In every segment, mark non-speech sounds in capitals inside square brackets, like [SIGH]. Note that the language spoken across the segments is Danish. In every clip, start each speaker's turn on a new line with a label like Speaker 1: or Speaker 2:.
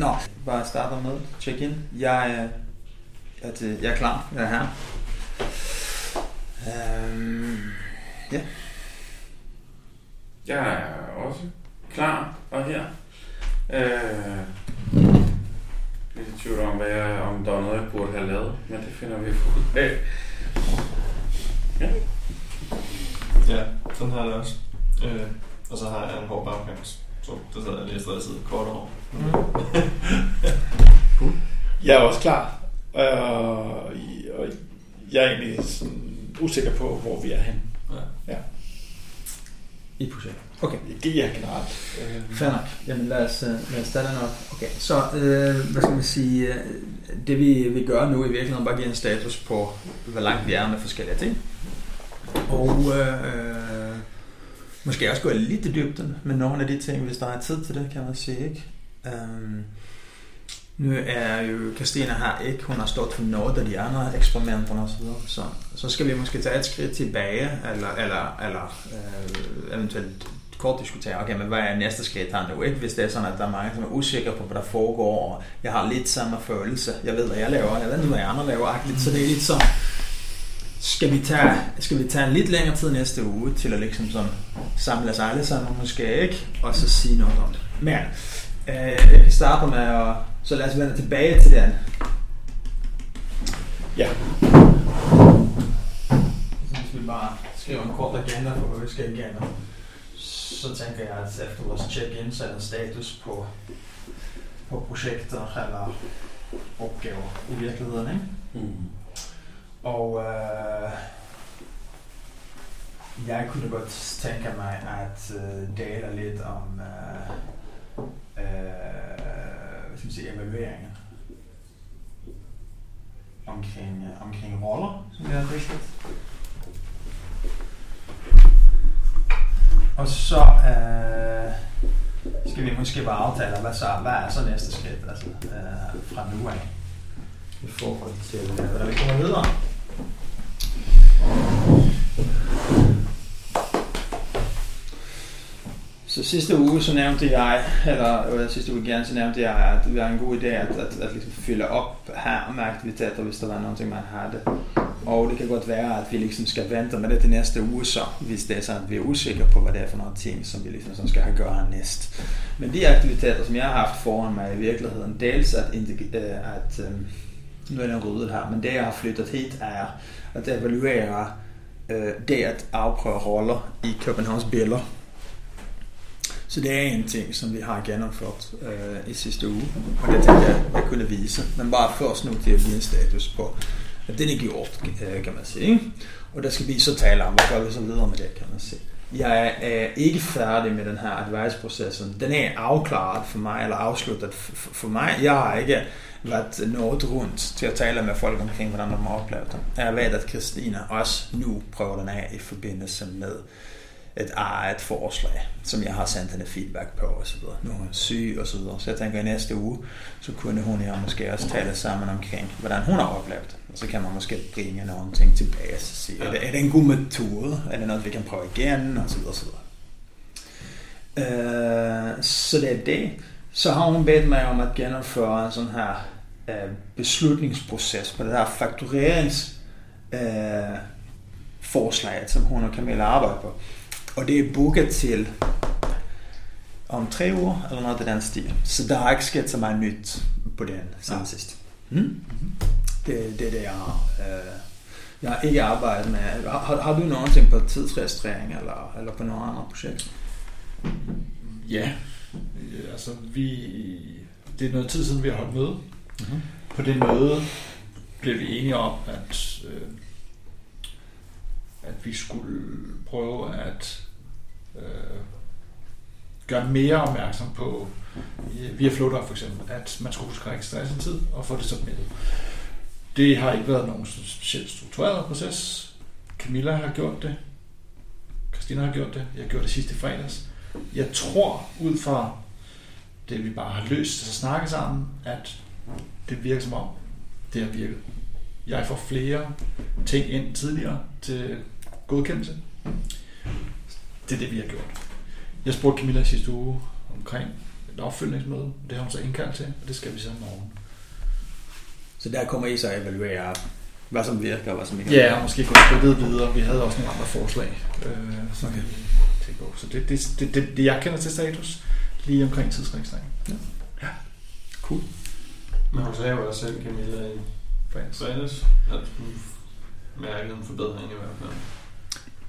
Speaker 1: Nå, bare starter med check-in. Jeg er, er til, jeg er klar. Jeg er her. Øhm, ja.
Speaker 2: Jeg er også klar og her. Øh, jeg er lidt i tvivl om, hvad jeg, om der var noget, jeg burde have lavet, men det finder vi ud af. Ja.
Speaker 3: Ja, sådan har jeg det også. Øh, og så har jeg en hård bagkant. Så det sad jeg lige stresset kort over.
Speaker 4: Jeg er også klar. Og, og jeg er egentlig sådan usikker på, hvor vi er hen.
Speaker 3: Ja.
Speaker 1: I projekt. Okay.
Speaker 4: Det er generelt. Øh,
Speaker 1: Fair nok. Jamen lad os, øh, lad os starte den op. Okay, så øh, hvad skal man sige, øh, det vi, vi gør nu i virkeligheden bare give en status på, hvor langt vi er med forskellige ting. Og øh, måske også gå lidt i dybden med nogle af de ting, hvis der er tid til det, kan man sige. Ikke? Um, nu er jo Christina her ikke, hun har stået for noget af de andre eksperimenterne osv., så, så skal vi måske tage et skridt tilbage, eller, eller, eller øh, eventuelt kort diskutere, okay, men hvad er næste skridt her nu, ikke? Hvis det er sådan, at der er mange, som er usikre på, hvad der foregår, og jeg har lidt samme følelse, jeg ved, hvad jeg laver, jeg ved ikke, hvad andre laver, agtigt, så det er lidt så, skal vi tage, skal vi tage en lidt længere tid næste uge, til at liksom sådan samle os alle sammen, måske ikke, og så sige noget om det. Men, øh, jeg kan starte med at, så lad os vende tilbage til den.
Speaker 4: Ja.
Speaker 1: Hvis vi bare skriver en kort agenda for, hvad vi skal igennem, så tænker jeg, at efter vores check-in, så er der status på, på projekter eller opgaver i virkeligheden, ikke?
Speaker 2: Mm.
Speaker 1: Og øh, jeg kunne godt tænke mig at øh, dele lidt om øh, øh, hvad skal man sige, omkring, øh, omkring roller, som jeg har rigtigt. Og så øh, skal vi måske bare aftale, hvad, så, hvad er så næste skridt altså, øh, fra nu af i forhold til, hvordan vi kommer videre. Så sidste uge så nævnte jeg, eller øh, sidste uge igen, så nævnte jeg, at det var en god idé at, at, at liksom fylde op her med aktiviteter, hvis der var noget, man havde. Og det kan godt være, at vi liksom skal vente med det til næste uge så, hvis det er sådan, at vi er usikre på, hvad det er for nogle ting, som vi liksom skal have gøre her næst. Men de aktiviteter, som jeg har haft foran mig i virkeligheden, dels at, øh, at øh, nu er det ryddet her, men det jeg har flyttet hit er at evaluere øh, det at afprøve roller i Københavns billeder. Så det er en ting, som vi har gennemført øh, i sidste uge, og det tænkte jeg, jeg kunne vise. Men bare først nu til at give en status på, at den er gjort, øh, kan man sige. Og der skal vi så tale om, hvad gør vi så videre med det, kan man sige. Jeg er ikke færdig med den her advice-processen. Den er afklaret for mig, eller afsluttet for mig. Jeg har ikke været noget rundt til at tale med folk omkring, hvordan de har oplevet det. Jeg ved, at Christina også nu prøver den af i forbindelse med et eget forslag, som jeg har sendt hende feedback på og så videre. Nu er hun syg og så videre. Så jeg tænker, at i næste uge, så kunne hun og jeg måske også tale sammen omkring, hvordan hun har oplevet. Og så kan man måske bringe nogle ting tilbage og sige, ja. er, det, er det en god metode? Er det noget, vi kan prøve igen? Og så videre, og så videre. Uh, så det er det. Så har hun bedt mig om at gennemføre en sådan her uh, beslutningsproces på det her fakturerings uh, forslaget, som hun og Camilla arbejder på. Og det er booket til om tre uger, eller noget af den stil. Så der har ikke sket så meget nyt på den siden ja. sidst. Mm? Det, det er det, jeg har. Øh, jeg har ikke arbejdet med... Har, har du nogensinde på tidsregistrering, eller, eller på nogle andre projekter?
Speaker 4: Ja, altså vi... Det er noget tid siden, vi har holdt møde. Mm-hmm. På det møde blev vi enige om, at, øh, at vi skulle prøve at øh, gøre mere opmærksom på, øh, via Flowdog for eksempel, at man skulle huske at registrere sin tid og få det submittet. Det har ikke været nogen specielt struktureret proces. Camilla har gjort det. Christina har gjort det. Jeg gjorde det sidste fredags. Jeg tror, ud fra det, vi bare har løst og snakket sammen, at det virker som om, det har virket. Jeg får flere ting ind tidligere til godkendelse. Det er det, vi har gjort. Jeg spurgte Camilla sidste uge omkring, et opfølgningsmøde. Det har hun så indkaldt til, og det skal vi så i morgen.
Speaker 1: Så der kommer I så at evaluere, hvad som virker, og hvad som ikke
Speaker 4: Ja, og måske gå skridtet videre. Vi havde også nogle andre forslag, øh, som
Speaker 1: Okay.
Speaker 4: Så det, det, det, det, det, jeg kender til status lige omkring tidsregistrering.
Speaker 1: Cool.
Speaker 3: Men hun sagde jo også selv, Camilla, i
Speaker 4: fredags,
Speaker 3: at hun mærkede en forbedring i hvert fald.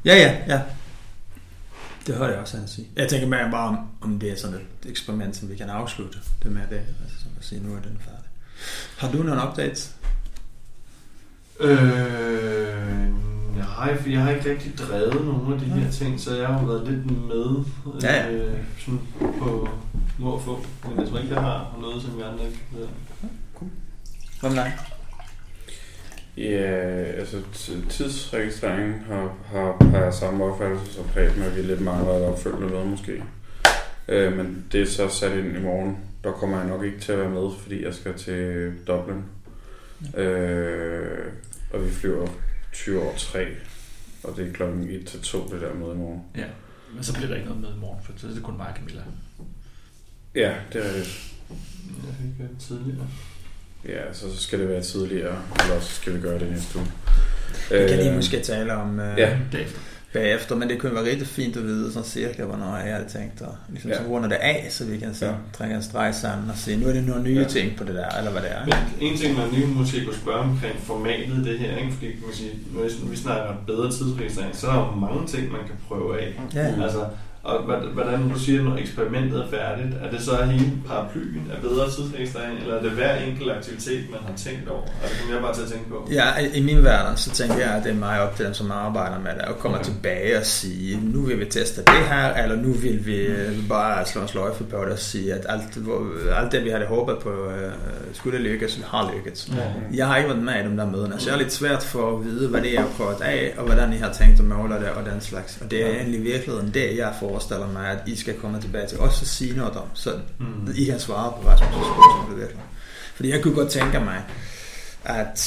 Speaker 1: Ja, ja, ja. Det hørte jeg også han sige. Jeg tænker mere bare, om, om det er sådan et eksperiment, som vi kan afslutte det med det. Altså som at sige, nu er den færdig. Har du nogle updates?
Speaker 3: Øh, nej, for jeg har ikke rigtig drevet nogen af de her ting, så jeg har været lidt med
Speaker 1: Ja, ja.
Speaker 3: øh, sådan på må og få. Men jeg tror ikke, jeg har noget, som vi andre ikke ved.
Speaker 1: Hvad med dig?
Speaker 2: Ja, altså t- tidsregistreringen har, har, har jeg samme opfattelse som Preben, at vi lidt mangler et opfølgende noget måske. Øh, men det er så sat ind i morgen. Der kommer jeg nok ikke til at være med, fordi jeg skal til Dublin. Øh, og vi flyver 20 over 3, og det er klokken 1 til 2 det der møde i morgen.
Speaker 4: Ja, men så bliver der ikke noget med i morgen, for så er det kun mig og Camilla.
Speaker 2: Ja, det er rigtigt.
Speaker 3: Jeg fik det tidligere.
Speaker 2: Ja, så skal det være tidligere, eller så skal vi gøre det næste uge.
Speaker 1: Vi kan lige
Speaker 2: Øh,
Speaker 1: måske tale om uh,
Speaker 2: ja.
Speaker 1: Bagefter, men det kunne være rigtig fint at vide sådan cirka, hvornår jeg havde tænkt at ligesom,
Speaker 2: Ja.
Speaker 1: så runder det af, så vi kan så
Speaker 2: Ja.
Speaker 1: trække en streg sammen og se, nu er det nogle nye
Speaker 2: Ja.
Speaker 1: ting på det der, eller hvad det er.
Speaker 3: Men en ting, man lige måske kunne spørge omkring formatet i det her, ikke? fordi man sige, når vi- vi snakker bedre tidsregistrering, så er der jo mange ting, man kan prøve af.
Speaker 1: Ja.
Speaker 3: Altså, og hvordan du siger, når eksperimentet er færdigt, er det så hele paraplyen af bedre tidsregistrering, eller er det hver enkelt aktivitet, man har tænkt over? Altså, det kommer jeg bare til at tænke på.
Speaker 1: Ja, i- min verden, så tænker jeg, at det er meget op til dem, som arbejder med det, og kommer
Speaker 3: Okay.
Speaker 1: okay. tilbage og sige, nu vil vi teste det her, eller nu vil vi øh, bare slå en sløjfe på det og sige, at alt, alt det, vi havde håbet på, øh, skulle det lykkes, har lykkes.
Speaker 3: Ja.
Speaker 1: Jeg har ikke været med i de der møderne, så jeg er lidt svært for at vide, hvad det er, jeg har prøvet af, og hvordan I har tænkt at måle det, og den slags. Og det er egentlig virkeligheden det, jeg forestiller mig, at I skal komme tilbage til os og sige noget om, så
Speaker 3: Mm.
Speaker 1: I kan svare på Rasmus' spørgsmål virkelig. Fordi jeg kunne godt tænke mig, at,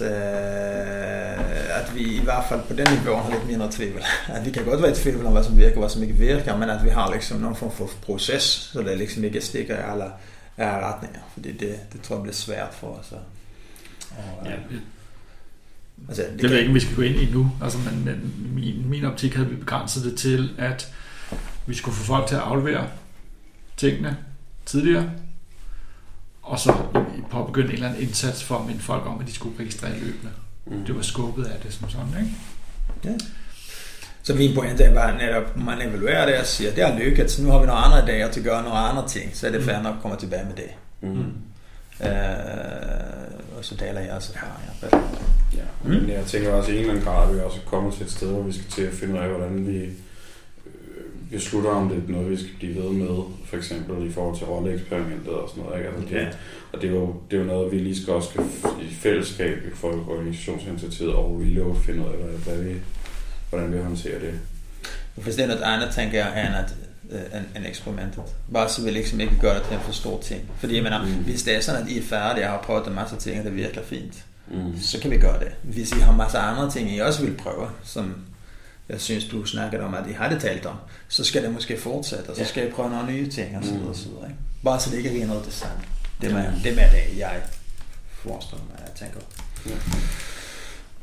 Speaker 1: øh, at vi i hvert fald på den niveau har lidt mindre tvivl. At vi kan godt være i tvivl om, hvad som virker og hvad som ikke virker, men at vi har liksom nogen form for proces, så det liksom ikke stikker i alle, retninger. Fordi det, det tror jeg bliver svært for os. Og,
Speaker 4: Ja,
Speaker 1: øh,
Speaker 4: det,
Speaker 1: altså,
Speaker 4: det ved jeg ikke, om vi skal gå ind i nu. Altså, men, men min, min optik havde vi begrænset det til, at vi skulle få folk til at aflevere tingene tidligere, og så påbegynde en eller anden indsats for at minde folk om, at de skulle registrere løbende.
Speaker 2: Mm.
Speaker 4: Det var skubbet af det som sådan, ikke?
Speaker 1: Så min pointe er bare netop, man evaluerer det og siger, det har lykkes, så nu har vi nogle andre dage til at gøre nogle andre ting, så er det fair nok at komme tilbage med det.
Speaker 2: Mm.
Speaker 1: Øh, og så deler jeg også erfaringer.
Speaker 2: Ja,
Speaker 1: Mm.
Speaker 2: men jeg tænker også, at i en eller anden grad er vi også kommet til et sted, hvor vi skal til at finde ud af, hvordan vi beslutter, om det er noget, vi skal blive ved med, for eksempel i forhold til rolleeksperimentet og sådan noget. Ikke? Altså, det,
Speaker 1: Ja.
Speaker 2: Og det er, jo, det er jo noget, vi lige skal også skal i fællesskab for organisationsinitiativet og Reload finde ud af, hvad, hvad vi, hvordan vi håndterer det.
Speaker 1: Hvis det er noget andet, tænker jeg, end, at, øh, end, end eksperimentet. Bare så vi liksom ikke gør det til en for stor ting. Fordi jeg mener,
Speaker 2: Mm.
Speaker 1: hvis det er sådan, at I er færdige og har prøvet en masse ting, og det virker fint,
Speaker 2: Mm.
Speaker 1: så kan vi gøre det. Hvis I har masser af andre ting, I også vil prøve, som jeg synes, du snakkede om, at I har det talt om, så skal det måske fortsætte, og så skal I prøve nogle nye ting, og så videre,
Speaker 2: Mm.
Speaker 1: og så videre. Ikke? Bare så det ikke er noget det samme. Det er det, med det, jeg forestiller mig, jeg tænker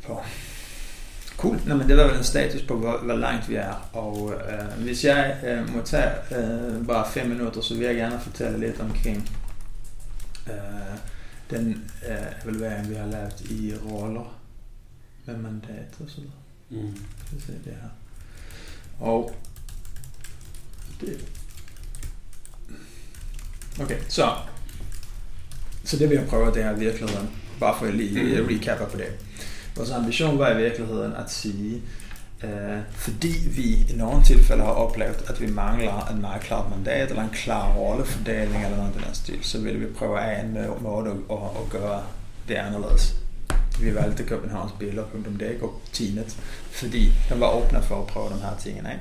Speaker 1: på. Cool. Nå, men det var vel en status på, hvor, hvor langt vi er. Og øh, hvis jeg øh, må tage øh, bare fem minutter, så vil jeg gerne fortælle lidt omkring øh, den øh, evaluering, vi har lavet i roller med mandat og så videre.
Speaker 2: Mm.
Speaker 1: Skal vi se det her. Og det... Okay, så... Så det vi har prøvet, det er i virkeligheden, bare for at lige
Speaker 2: Mm.
Speaker 1: recapper på det. Vores ambition var i virkeligheden at sige, øh, fordi vi i nogle tilfælde har oplevet, at vi mangler en meget klart mandat, eller en klar rollefordeling, eller noget af den stil, så vil vi prøve af en må- måde at, at, at gøre det anderledes. Vi valgte Københavnsbiler.dk og Tinet, fordi den var åbne for at prøve de her tingene af.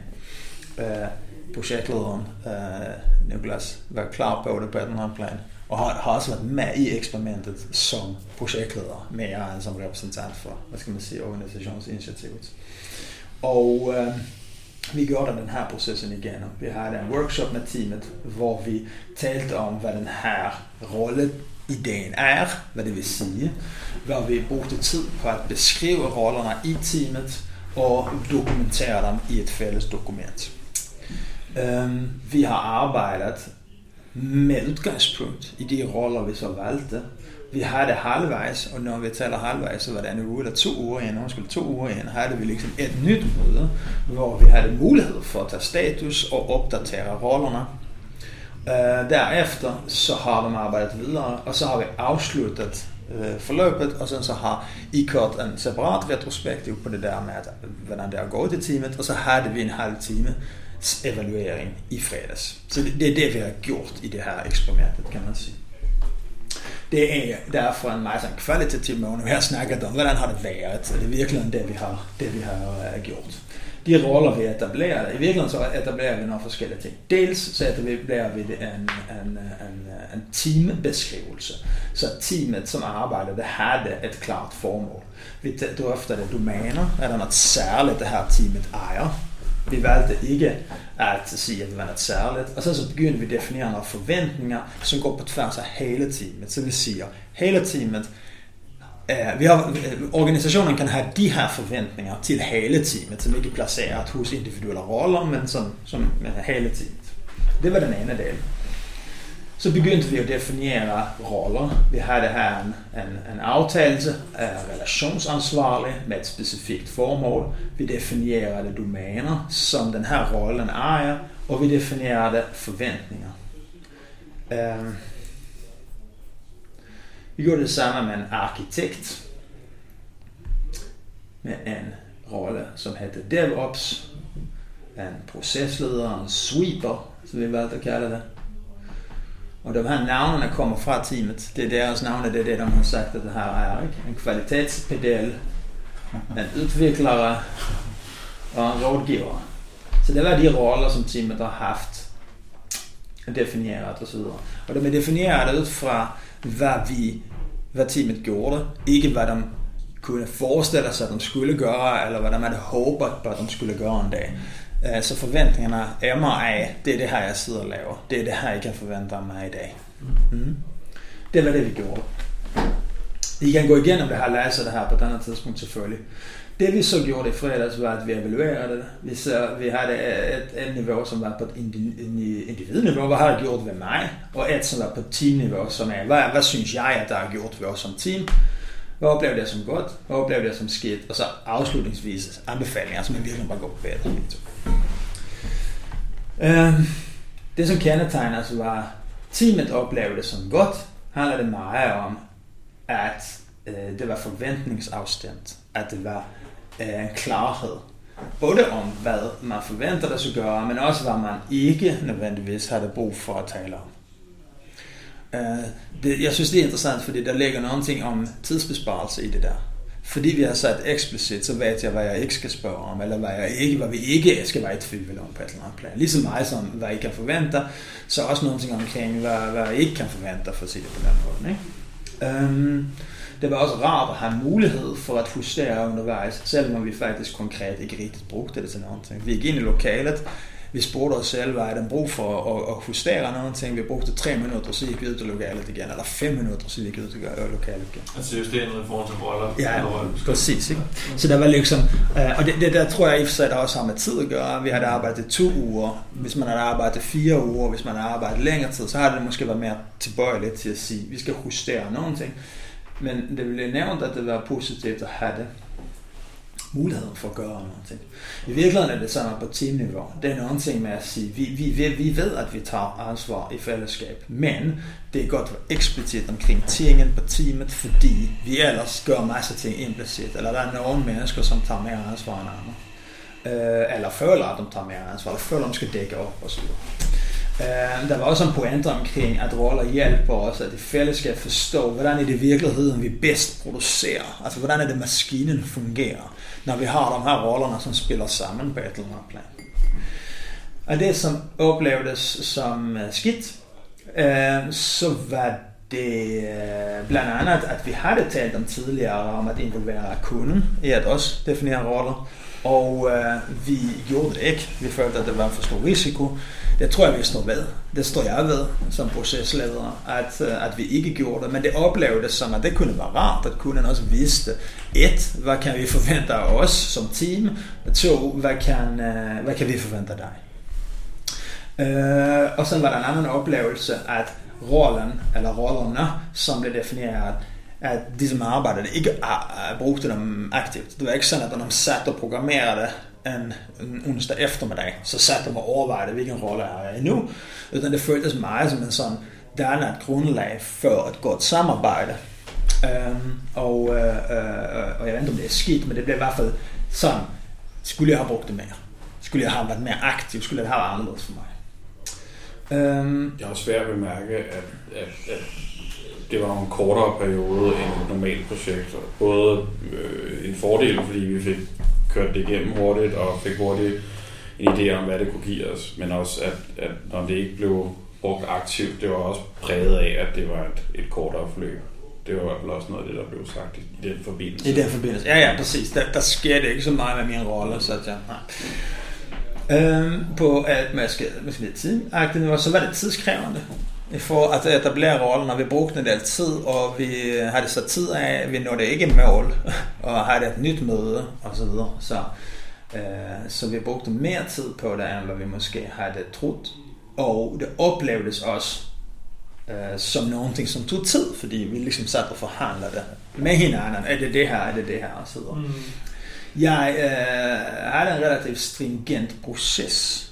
Speaker 1: Øh, projektlederen, øh, Niklas, var klar på det på den her plan, og har, har også været med i eksperimentet som projektleder, mere end som repræsentant for, hvad skal man sige, organisationsinitiativet. Og øh, vi gjorde den här processen igen. Vi hade en workshop med teamet hvor vi talte om hvad den i dagen är, hvad det vil sige, Hvor vi brugte tid på att beskriva rollerna i teamet och dokumentera dem i ett fælles dokument. Um, vi har arbejdet med udgangspunkt i de roller, vi så valgte. Vi havde halvvejs, og når vi taler halvvejs, så var det en uge eller to uger ind, undskyld, to uger ind, havde vi liksom et nyt møde, hvor vi havde mulighed for at tage status og opdatere rollerne. Eh, uh, derefter så har de arbejdet videre, og så har vi afsluttet uh, eh, forløbet, og sen så har I kørt en separat retrospektiv på det der med, at, hvordan det har gået i teamet, og så havde vi en halv time evaluering i fredags. Så det, det er det, vi har gjort i det her eksperimentet, kan man sige. Det er derfor en meget sådan kvalitativ måde. Vi har snakket om, hvordan har det været, det er virkelig det, vi har, det, vi har uh, gjort. De roller, vi etablerer, i virkeligheden så etablerer vi nogle forskellige ting. Dels så etablerer vi en, en, en, en teambeskrivelse, så teamet, som arbejder, det havde et klart formål. Vi drøfter det domæner, er der noget særligt, det her teamet ejer, vi valgte ikke at sige, at det var noget særligt. Og så, så begyndte vi at definere nogle forventninger, som går på tværs af hele teamet. Så vi siger, hele teamet, Eh, vi har, eh, organisationen kan have de her forventninger til hele teamet, som ikke er placeret hos individuelle roller, men som, som hele teamet. Det var den ene del. Så begyndte vi at definere roller. Vi havde her en, en, en aftale af relationsansvarlig med et specifikt formål. Vi definerede domæner, som den her rollen ejer, og vi definerede forventninger. Um, vi gjorde det samme med en arkitekt med en rolle, som hedder DevOps, en procesleder, en sweeper, som vi valgte at kalde det och de här navnene kommer från teamet. Det är deras navne, det är det de har sagt att det här är. En kvalitetspedel, en utvecklare och en rådgivare. Så det var de roller som teamet har haft definierat och så vidare. Och de är definierade hvad, vad vi, vad teamet gjorde, ikke vad de kunde föreställa sig at de skulle göra eller vad de havde hoppat på at de skulle göra en dag. Øh, så forventningerne er mig af, det er det her, jeg sidder og laver. Det er det her, jeg kan forvente af mig i dag. Mm. Det var det, vi gjorde. I kan gå igennem det her, læse det her på et andet tidspunkt selvfølgelig. Det vi så gjorde i fredags var, at vi evaluerede det. Vi, så, vi havde et, et niveau, som var på et individniveau, hvad har det gjort ved mig, og et, som var på teamniveau, som er, hvad, hvad synes jeg, at der har gjort ved os som team, hvad oplevede jeg som godt, hvad oplevede jeg som skidt, og så afslutningsvis anbefalinger, som jeg virkelig bare går på bedre. Øhm, det som kendetegner os var, teamet oplevede det som godt, handler det meget om, at øh, det var forventningsafstemt, at det var en klarhed. Både om, hvad man forventer, der skal gøre, men også hvad man ikke nødvendigvis havde brug for at tale om. Uh, det, jeg synes, det er interessant, fordi der ligger noget om tidsbesparelse i det der. Fordi vi har sat eksplicit, så ved jeg, hvad jeg ikke skal spørge om, eller hvad, jeg ikke, hvad vi ikke skal være i tvivl om på et eller andet plan. Ligesom mig, som hvad I kan forvente, så også noget omkring, hvad, hvad jeg ikke kan forvente, for at sige det på den måde. Ikke? Um, det var også rart at have mulighed for at justere undervejs, selvom vi faktisk konkret ikke rigtig brugte det til noget. Vi gik ind i lokalet, vi spurgte os selv, hvad er den brug for at, at justere noget. Vi brugte tre minutter, så gik vi ud til lokalet igen, eller fem minutter, så gik vi ud til lokalet igen.
Speaker 3: Altså justere noget i forhold til roller?
Speaker 1: Ja, præcis. Ikke? Så der var liksom, øh, og det, det, der tror jeg i og for sig, der også har med tid at gøre. Vi havde arbejdet to uger, hvis man havde arbejdet fire uger, hvis man havde arbejdet længere tid, så har det måske været mere tilbøjeligt til at sige, vi skal justere nogle ting. Men det blev nævnt, at det var positivt at have det muligheden for at gøre noget. I virkeligheden er det sådan på teamniveau. Det er en ting med at sige, vi, vi, vi ved, at vi tager ansvar i fællesskab, men det er godt at eksplicit omkring tingen på teamet, fordi vi ellers gør masser ting implicit, eller der er nogle mennesker, som tager mere ansvar end andre. Øh, eller føler, at de tager mere ansvar, eller føler, at de skal dække op osv. Uh, der var også en pointe omkring, at roller hjælper os at i fællesskab forstå, hvordan er det i virkeligheden, vi bedst producerer. Altså, hvordan er det, maskinen fungerer når vi har de här rollerna som spiller sammen på et eller andet plan. Og det som oplevdes som øh, skidt, øh, så var det øh, blandt andet, at vi havde talt om tidligere om at involvere kunden i at også definere roller. Og øh, vi gjorde det ikke. Vi følte, at det var en for stor risiko. Det tror jeg, vi står ved. Det står jeg ved som procesleder, at, øh, at vi ikke gjorde det. Men det oplevede som, at det kunne være rart, at kunden også vidste, et, hvad kan vi forvente af os som team? To, hvad kan, øh, hvad kan vi forvente af dig? Øh, og så var der en anden oplevelse, at rollen, eller rollerne, som blev defineret, at de som arbejdede ikke øh, brugte dem aktivt. Det var ikke sådan, at når de satt og programmerede en, en onsdag eftermiddag, så satte de og overvejede, hvilken rolle er jeg i nu. Utan det føltes meget som en sådan dannet grundlag for et godt samarbejde. Øhm, og, øh, øh, øh, og jeg ved ikke, om det er skidt, men det blev i hvert fald sådan, skulle jeg have brugt det mere? Skulle jeg have været mere aktiv? Skulle det have været anderledes for mig?
Speaker 2: Øhm, jeg har svært at bemærke, at, at, at det var en kortere periode end et normalt projekt. Både øh, en fordel, fordi vi fik kørte det igennem hurtigt og fik hurtigt en idé om, hvad det kunne give os, men også, at, at når det ikke blev brugt aktivt, det var også præget af, at det var et, et kortere forløb. Det var i hvert fald også noget af det, der blev sagt i, i den forbindelse.
Speaker 1: I den forbindelse, ja ja, præcis. Der, der sker det ikke så meget med min rolle, så jeg, nej. Øhm, på at man skal, med skal tid, så var det tidskrævende for at etablere rollen, og vi brugte en del tid, og vi havde så tid af, vi nåede ikke mål, [LAUGHS] og havde et nyt møde, og så videre. Så, øh, så vi brugte mere tid på det, end hvad vi måske havde troet. Og det oplevdes også øh, som noget, som tog tid, fordi vi ligesom satte og forhandlede det med hinanden. Er det det her, er det det her, og så videre. Mm. Jeg øh, havde en relativt stringent proces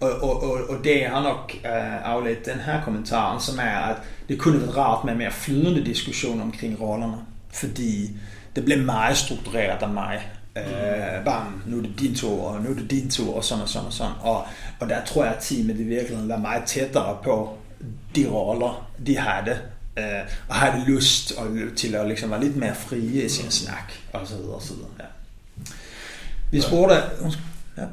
Speaker 1: og, og, og, og det har nok uh, afledt den her kommentar, som er, at det kunne være rart med mere flydende diskussion omkring rollerne. Fordi det blev meget struktureret af mig. Uh, bam, nu er det din tur, og nu er det din tur, og sådan og sådan og sådan. Og, og der tror jeg, at teamet i virkeligheden var meget tættere på de roller, de havde. Uh, og havde lyst til at liksom være lidt mere frie i sin snak, og så videre, og så videre. Ja. Vi spurgte...
Speaker 3: Ja.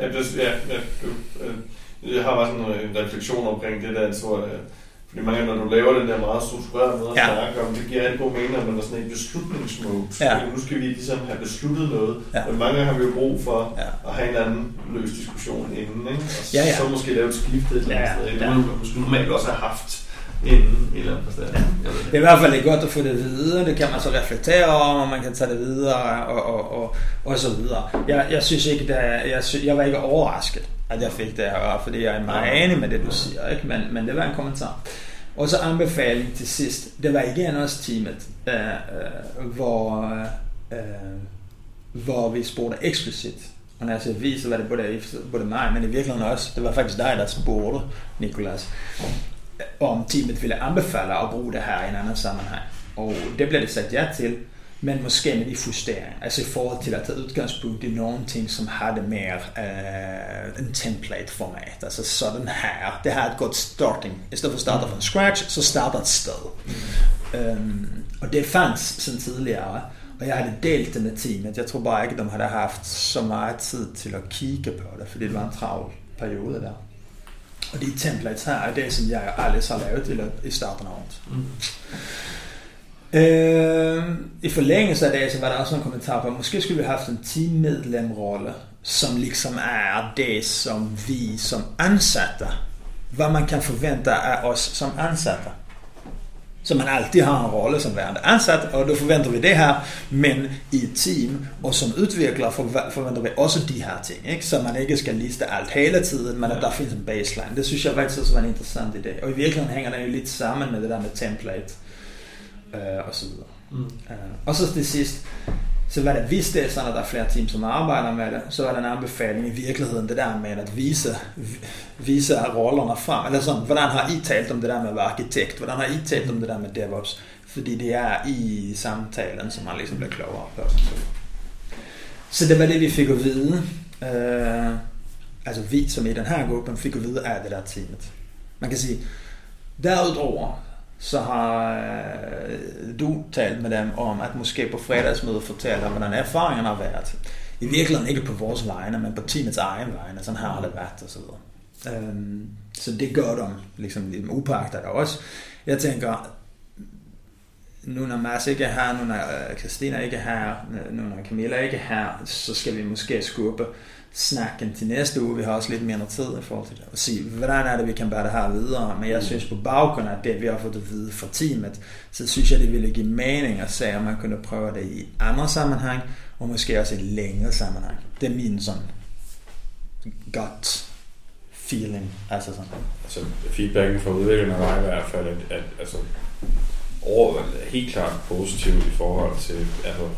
Speaker 3: Ja, det, ja, ja du, øh, jeg har bare sådan en refleksion omkring det der, så, øh, fordi mange når du laver den der meget strukturerede måde at ja. snakke om, det giver en god mening, at man er sådan en beslutningsmode. Ja. nu skal vi ligesom have besluttet noget. Ja. Men mange har vi jo brug for ja. at have en eller anden løs diskussion inden, ikke? Og ja, ja. så måske lave et skifte et eller andet ja, sted. Ja. Det måske normalt også have haft inden i eller andet forstand. Ja.
Speaker 1: Det er i hvert fald godt at få det videre, det kan man så reflektere om, og man kan tage det videre, og, og, og, og så videre. Jeg, jeg synes ikke, det er, jeg, synes, jeg var ikke overrasket, at jeg fik det her, fordi jeg er meget enig med det, du siger, ikke? Men, men det var en kommentar. Og så anbefaling til sidst, det var igen også teamet, øh, øh, hvor, øh, hvor vi spurgte eksplicit. Og når jeg siger vi, så var det både, både mig, men i virkeligheden også, det var faktisk dig, der spurgte, Nikolas om teamet ville anbefale at bruge det her i en anden sammenhæng. Og det blev det sagt ja til, men måske med de justeringer. Altså i forhold til at tage udgangspunkt i nogle ting, som hade mer mere uh, en template format. Altså sådan her. Det har et godt starting. I stedet for at starte fra scratch, så starter et sted. Mm. Um, og det fanns sen tidligere. Og jeg havde delt det med teamet. Jeg tror bare ikke, de havde haft så meget tid til at kigge på det, fordi det var en travl periode der. Og de templates her er det, som jeg aldrig har lavet eller i starten af året. Mm. Øh, I forlængelse af det, så var der også en kommentar på, at måske skulle vi have haft en teammedlemrolle, som liksom er det, som vi som ansatte, hvad man kan forvente af os som ansatte. Så man alltid har en rolle som værende ansat, og då forventer vi det her, men i team, og som udvikler forventer vi også de her ting, ikke? så man ikke skal liste alt hele tiden, men at der findes en baseline. Det synes jeg faktisk også var en interessant idé. Og i virkeligheden hænger det jo lidt sammen med det der med template øh, og så videre. Mm. Uh, og så til sidst, så var det, hvis det er sådan, at der er flere team, som arbejder med det, så var der en anbefaling i virkeligheden, det der med at vise, vise rollerne frem. Eller sådan, hvordan har I talt om det der med at være arkitekt? Hvordan har I talt om det der med DevOps? Fordi det er i samtalen, som man ligesom bliver klogere på. Så det var det, vi fik at vide. Uh, altså vi, som i den her gruppe, fik at vide af det der teamet. Man kan sige, derudover, så har øh, du talt med dem om, at måske på fredagsmødet fortæller, om, hvordan erfaringerne har været. I virkeligheden ikke på vores vegne, men på teamets egen vegne. Sådan her har det været, og så videre. Øhm, så det gør de, ligesom ligesom upagter der også. Jeg tænker, nu når Mads ikke er her, nu når øh, Christina ikke er her, øh, nu når Camilla ikke er her, så skal vi måske skubbe snakken til næste uge. Vi har også lidt mere tid i forhold til det. Og sige, hvordan er det, vi kan bære det her videre. Men jeg synes på baggrund af det, vi har fået at vide fra teamet, så synes jeg, det ville give mening at se, om man kunne prøve det i andre sammenhæng, og måske også i længere sammenhæng. Det er min sådan godt feeling. Altså sådan.
Speaker 2: Altså feedbacken fra udviklerne var i hvert fald, at, at altså, over, helt klart positiv i forhold til, altså,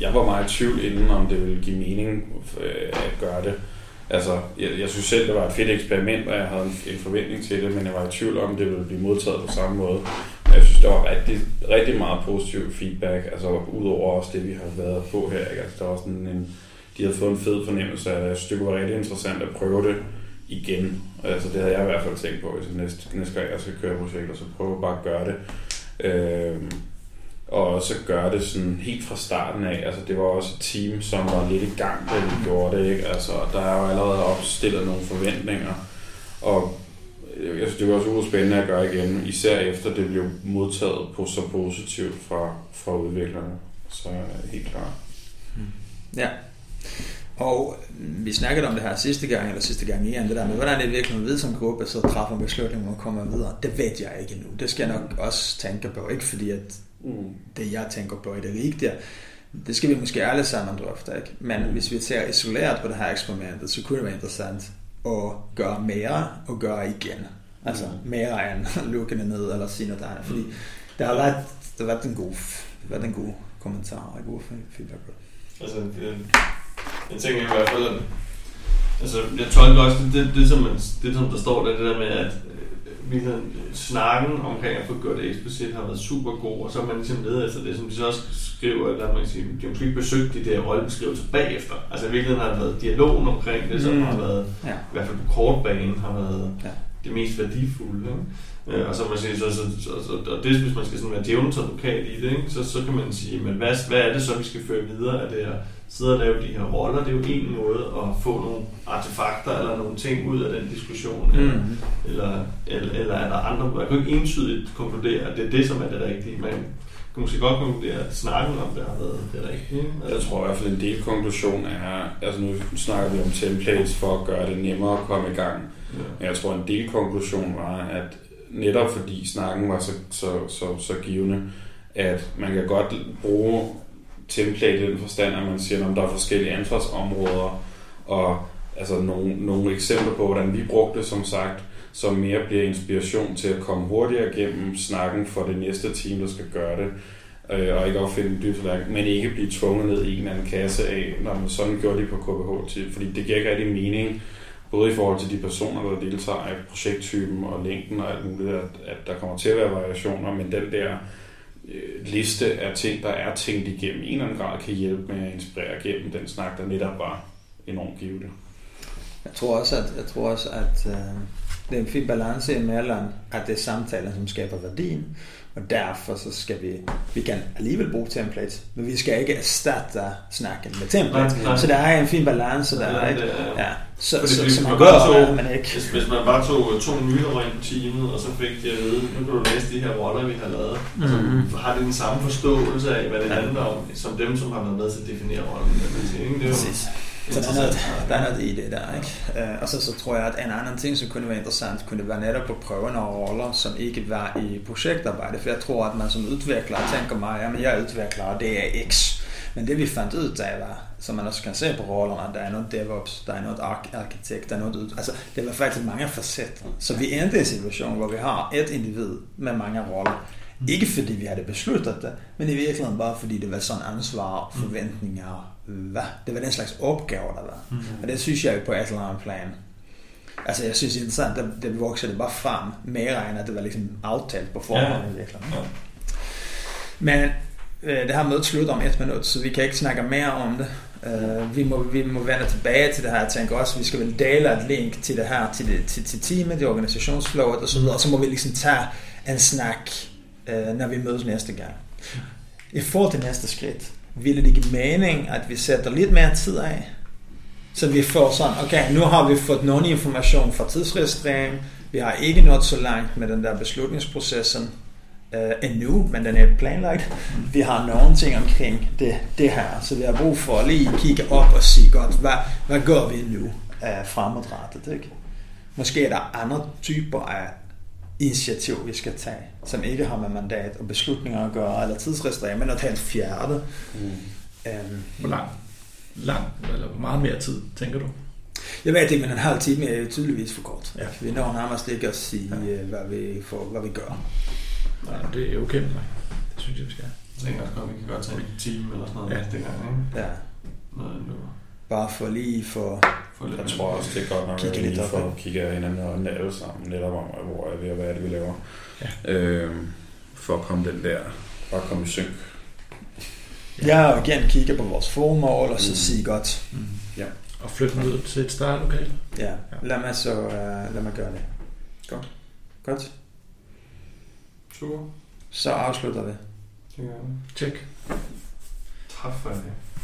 Speaker 2: jeg var meget i tvivl inden, om det ville give mening øh, at gøre det. Altså, jeg, jeg synes selv, det var et fedt eksperiment, og jeg havde en, en forventning til det, men jeg var i tvivl om, det ville blive modtaget på samme måde. Men jeg synes, det var rigtig, rigtig meget positiv feedback, altså udover også det, vi har været på her. Ikke? Altså, der var sådan en, de havde fået en fed fornemmelse af det. Jeg synes, det var rigtig interessant at prøve det igen. Altså, det havde jeg i hvert fald tænkt på, hvis næste, næste gang jeg skal køre projekter, så prøve bare at gøre det. Øh, og også gøre det sådan helt fra starten af. Altså, det var også et team, som var lidt i gang, da vi gjorde det. Ikke? Altså, der er jo allerede opstillet nogle forventninger, og jeg synes, det var også ude spændende at gøre igen, især efter det blev modtaget på så positivt fra, fra udviklerne. Så øh, helt klart.
Speaker 1: Mm. Ja. Og mm, vi snakkede om det her sidste gang, eller sidste gang igen, det der med, hvordan det virkelig ved som gruppe, så træffer beslutningen om at komme videre. Det ved jeg ikke nu. Det skal jeg nok også tænke på. Ikke fordi, at mm. det jeg tænker på er det rigtige. Det skal vi måske alle sammen drøfte, ikke? Men mm. hvis vi ser isoleret på det her eksperimentet, så kunne det være interessant at gøre mere og gøre igen. Altså mm. mere end lukke det ned eller sige noget andet. Fordi det har været, det har været en god, været en god kommentar og en god feedback.
Speaker 3: Altså, det, jeg tænker i hvert fald, at altså, jeg tolker også det, det, det, som, man, det, som der står der, det der med, at øh, snakken omkring at få gjort det eksplicit har været super god, og så er man ligesom nede efter det, som de så også skriver, eller man kan sige, de har måske ikke besøgt de der rollebeskrivelser bagefter. Altså i virkeligheden har det været dialogen omkring det, som mm. har været, ja. i hvert fald på kortbanen, har været ja. det mest værdifulde. Ikke? Øh, og så man sige, så, så, så, så, og det, hvis man skal sådan være advokat i det, ikke? Så, så kan man sige, men hvad, hvad er det så, vi skal føre videre af det her? Sidde og lave de her roller, det er jo en måde at få nogle artefakter eller nogle ting ud af den diskussion. Mm. Eller, eller, eller, eller er der andre? Jeg kan ikke entydigt konkludere, at det er det, som er det rigtige. Man kan måske godt konkludere, at snakken om det har været det rigtige.
Speaker 2: Jeg tror i hvert fald, en del konklusion er, altså nu snakker vi om templates for at gøre det nemmere at komme i gang. Ja. Men jeg tror, en del konklusion var, at netop fordi snakken var så, så, så, så givende, at man kan godt bruge template i den forstand, at man siger, at der er forskellige ansvarsområder, og altså nogle, nogle eksempler på, hvordan vi brugte det, som sagt, som mere bliver inspiration til at komme hurtigere igennem snakken for det næste team, der skal gøre det, øh, og ikke opfinde en dyb men ikke blive tvunget ned i en eller anden kasse af, når man sådan gjorde det på KBH, fordi det giver ikke rigtig mening, både i forhold til de personer, der deltager i projekttypen og længden og alt muligt, at, at der kommer til at være variationer, men den der Øh, liste af ting, der er tænkt igennem, i en eller anden grad kan hjælpe med at inspirere gennem den snak, der netop var enormt givende.
Speaker 1: Jeg tror også, at, jeg tror også, at øh, det er en fin balance imellem, at det er samtalen, som skaber værdien, og derfor så skal vi, vi kan alligevel bruge templates, men vi skal ikke erstatte snakken med templates. Nej, nej. Så der er en fin balance der, ja, ikke? Ja. Så, Fordi, så, så, man gør, tog,
Speaker 3: man ikke. Hvis, hvis man bare tog to nyheder ind på teamet, og så fik de at vide, nu kan du læse de her roller, vi har lavet, mm-hmm. så har de den samme forståelse af, hvad det ja. handler om, som dem, som har været med til at definere rollen. Det er jo.
Speaker 1: Så der er, noget, der er noget i det der, ikke? Øh, og så, så tror jeg, at en anden ting, som kunne være interessant, kunne være netop på prøve nogle roller, som ikke var i projektarbejde. For jeg tror, at man som udvikler tænker mig, jamen jeg er udvikler, og det er X. Men det vi fandt ud af var, som man også kan se på rollerne, der er noget DevOps, der er noget arkitekt, der er noget... Altså, det var faktisk mange facetter. Så vi endte i en situation, hvor vi har et individ med mange roller. Ikke fordi vi havde besluttet det, men i virkeligheden bare fordi det var sådan ansvar, forventninger, hvad? Det var den slags opgaver, der var. Mm. Og det synes jeg jo på et eller andet plan. Altså jeg synes det er interessant, at det voksede det bare frem mere end at det var ligesom aftalt på forhånd ja. Ja. Men øh, det her møde slutter om et minut, så vi kan ikke snakke mere om det. Uh, vi, må, vi må vende tilbage til det her. Jeg tænker også, at vi skal vel dele et link til det her, til, det, til, til teamet, til organisationsflowet og så videre, og så må vi ligesom tage en snak, uh, når vi mødes næste gang. I forhold til næste skridt, ville det give mening, at vi sætter lidt mere tid af, så vi får sådan, okay, nu har vi fået nogen information fra tidsregistrering, vi har ikke nået så langt med den der beslutningsprocessen, uh, endnu, men den er planlagt. Vi har nogle ting omkring det, det her, så vi har brug for at lige kigge op og sige godt, hvad, hvad gør vi nu uh, fremadrettet, ikke? Måske er der andre typer af initiativ, vi skal tage, som ikke har med mandat og beslutninger at gøre, eller tidsrestriktioner, men at tage en fjerde.
Speaker 2: Mm.
Speaker 1: Um,
Speaker 4: Hvor lang, lang, eller hvor meget mere tid, tænker du?
Speaker 1: Jeg ved ikke, men en halv time er jo tydeligvis for kort.
Speaker 4: Ja.
Speaker 1: Vi når nærmest ikke at sige, ja. hvad, vi får, hvad vi gør.
Speaker 4: Nej, det er okay med mig. Det synes jeg, vi skal.
Speaker 3: Jeg tænker også godt, vi kan godt tage en time eller sådan noget
Speaker 4: Ja.
Speaker 3: ja. næste gang, ikke?
Speaker 1: Ja.
Speaker 3: Noget nu.
Speaker 1: Bare for lige for...
Speaker 3: For lidt
Speaker 2: Jeg tror også, det er godt nok,
Speaker 1: Kigge
Speaker 2: at vi lige får
Speaker 1: ikke?
Speaker 2: kigge af hinanden og alle sammen netop om, hvor er vi og hvad er det, vi laver.
Speaker 4: Ja.
Speaker 2: Øhm, for at komme den der, bare komme i synk.
Speaker 1: Ja, og igen kigge på vores formål, og så
Speaker 2: Mm.
Speaker 1: sige godt,
Speaker 4: Mm.
Speaker 2: Ja.
Speaker 4: Og flytte ud til et startlokale.
Speaker 1: ja, lad mig så uh, lad mig gøre det.
Speaker 2: Godt.
Speaker 1: Godt.
Speaker 3: Super.
Speaker 1: Så afslutter vi.
Speaker 3: Det gør vi.
Speaker 4: Tjek.
Speaker 3: For det.